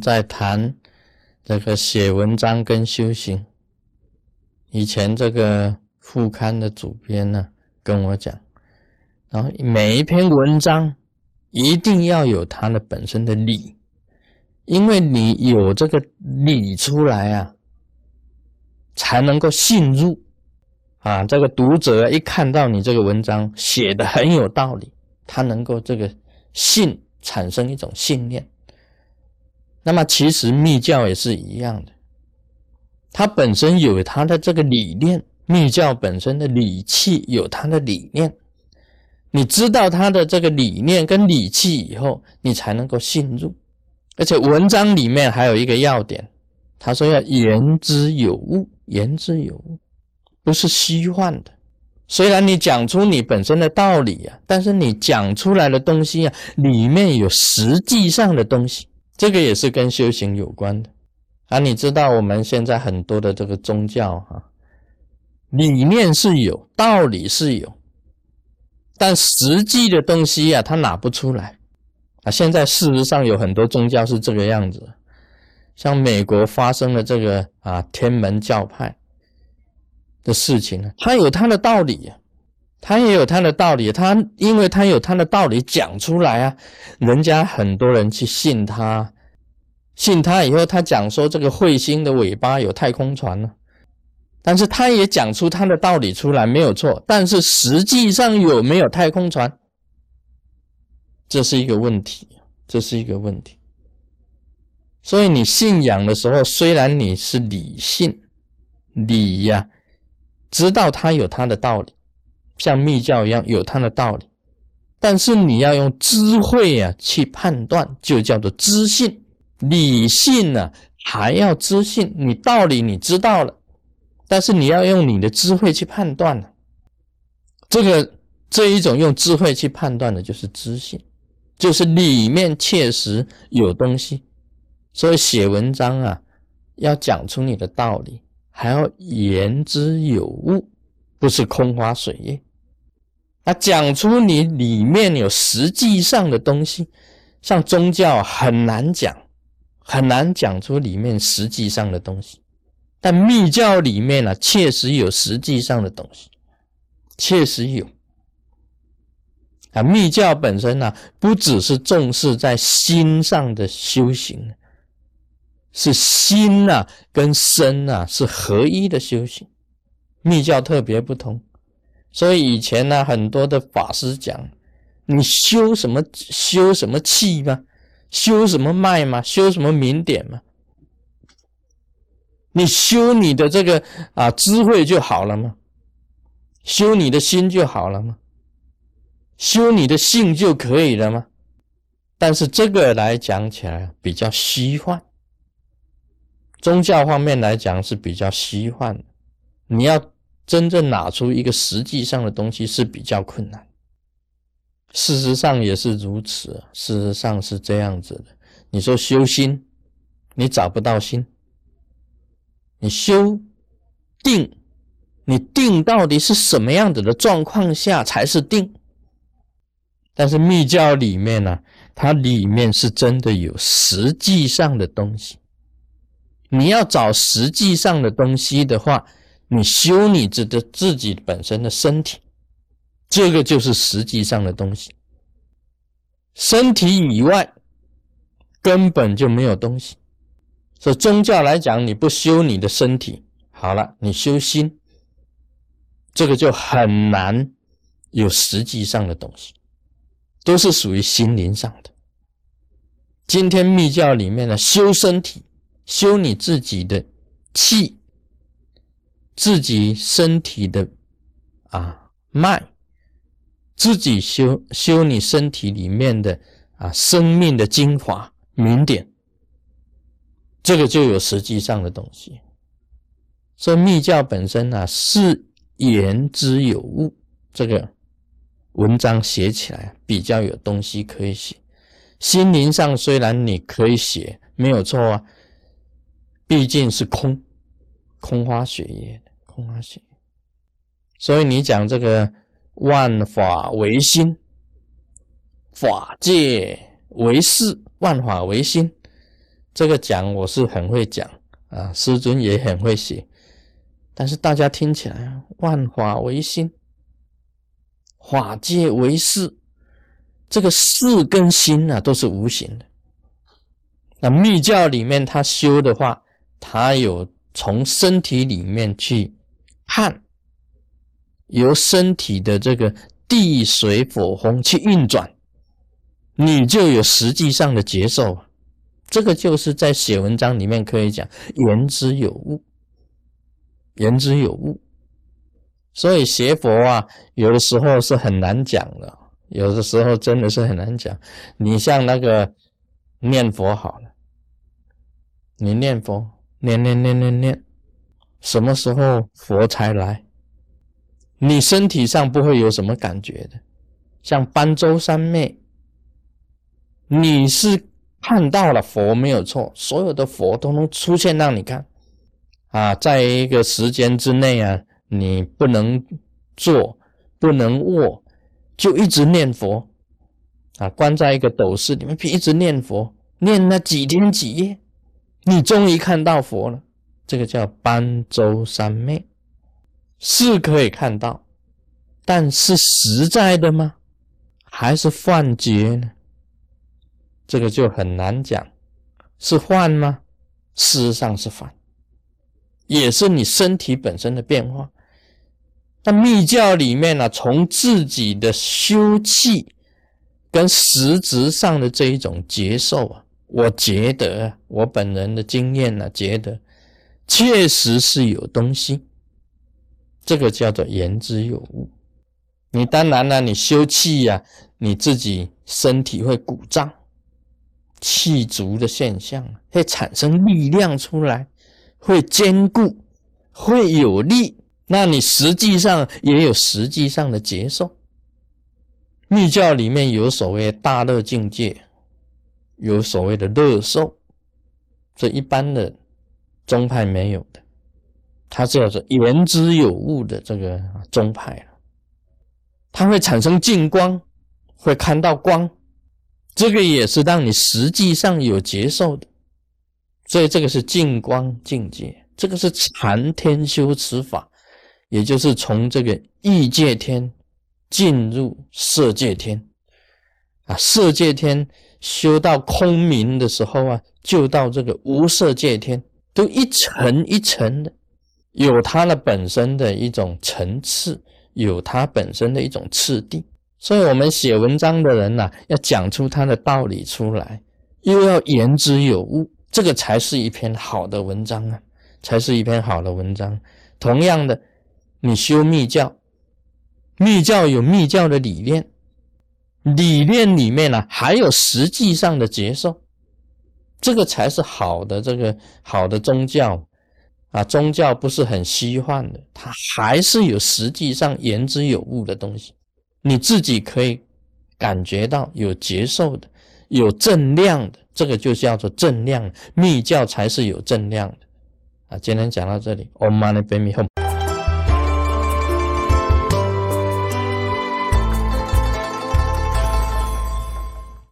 在谈这个写文章跟修行。以前这个副刊的主编呢跟我讲，然后每一篇文章一定要有它的本身的理，因为你有这个理出来啊，才能够信入啊。这个读者一看到你这个文章写的很有道理，他能够这个信产生一种信念。那么其实密教也是一样的。它本身有它的这个理念，密教本身的理气有它的理念，你知道它的这个理念跟理气以后，你才能够信入。而且文章里面还有一个要点，他说要言之有物，言之有物，不是虚幻的。虽然你讲出你本身的道理呀，但是你讲出来的东西呀，里面有实际上的东西，这个也是跟修行有关的。啊，你知道我们现在很多的这个宗教哈，理念是有，道理是有，但实际的东西呀，它拿不出来啊。现在事实上有很多宗教是这个样子，像美国发生了这个啊天门教派的事情呢，它有它的道理，他也有他的道理，他因为他有他的道理讲出来啊，人家很多人去信他。信他以后，他讲说这个彗星的尾巴有太空船了，但是他也讲出他的道理出来，没有错。但是实际上有没有太空船，这是一个问题，这是一个问题。所以你信仰的时候，虽然你是理性，理呀，知道他有他的道理，像密教一样有它的道理，但是你要用智慧啊去判断，就叫做知信。理性呢，还要知性。你道理你知道了，但是你要用你的智慧去判断呢。这个这一种用智慧去判断的，就是知性，就是里面确实有东西。所以写文章啊，要讲出你的道理，还要言之有物，不是空花水月。啊，讲出你里面有实际上的东西，像宗教很难讲。很难讲出里面实际上的东西，但密教里面呢，确实有实际上的东西，确实有。啊，密教本身呢，不只是重视在心上的修行，是心呐跟身呐是合一的修行。密教特别不同，所以以前呢，很多的法师讲，你修什么修什么气吗？修什么脉吗？修什么明点吗？你修你的这个啊智慧就好了吗？修你的心就好了吗？修你的性就可以了吗？但是这个来讲起来比较虚幻，宗教方面来讲是比较虚幻。你要真正拿出一个实际上的东西是比较困难。事实上也是如此，事实上是这样子的。你说修心，你找不到心；你修定，你定到底是什么样子的状况下才是定？但是密教里面呢，它里面是真的有实际上的东西。你要找实际上的东西的话，你修你自的自己本身的身体。这个就是实际上的东西，身体以外根本就没有东西。所以宗教来讲，你不修你的身体，好了，你修心，这个就很难有实际上的东西，都是属于心灵上的。今天密教里面呢，修身体，修你自己的气，自己身体的啊脉。自己修修你身体里面的啊生命的精华明点，这个就有实际上的东西。所以密教本身呢是言之有物，这个文章写起来比较有东西可以写。心灵上虽然你可以写没有错啊，毕竟是空空花雪月空花雪月，所以你讲这个。万法唯心，法界为事，万法唯心，这个讲我是很会讲啊，师尊也很会写，但是大家听起来万法唯心，法界为事，这个事跟心啊都是无形的。那密教里面他修的话，他有从身体里面去看，由身体的这个地水火风去运转，你就有实际上的接受。这个就是在写文章里面可以讲言之有物，言之有物。所以学佛啊，有的时候是很难讲的，有的时候真的是很难讲。你像那个念佛好了，你念佛，念念念念念，什么时候佛才来？你身体上不会有什么感觉的。像般舟三昧，你是。看到了佛没有错，所有的佛都能出现让你看啊，在一个时间之内啊，你不能坐，不能卧，就一直念佛啊，关在一个斗室里面，一直念佛，念了几天几夜，你终于看到佛了。这个叫般舟三昧，是可以看到，但是实在的吗？还是幻觉呢？这个就很难讲，是幻吗？事实上是幻，也是你身体本身的变化。那密教里面呢，从自己的修气跟实质上的这一种接受啊，我觉得我本人的经验呢，觉得确实是有东西。这个叫做言之有物。你当然了，你修气呀，你自己身体会鼓胀。气足的现象会产生力量出来，会坚固，会有力。那你实际上也有实际上的接受。密教里面有所谓大乐境界，有所谓的乐受，这一般的宗派没有的。它叫做言之有物的这个宗派了，它会产生净光，会看到光。这个也是让你实际上有接受的，所以这个是净光境界，这个是禅天修持法，也就是从这个异界天进入色界天啊，色界天修到空明的时候啊，就到这个无色界天，都一层一层的，有它的本身的一种层次，有它本身的一种次第。所以，我们写文章的人呐，要讲出他的道理出来，又要言之有物，这个才是一篇好的文章啊，才是一篇好的文章。同样的，你修密教，密教有密教的理念，理念里面呢还有实际上的接受，这个才是好的这个好的宗教啊。宗教不是很虚幻的，它还是有实际上言之有物的东西。你自己可以感觉到有接受的，有正量的，这个就叫做正量。密教才是有正量的啊！今天讲到这里，Om Mani Padme Hum。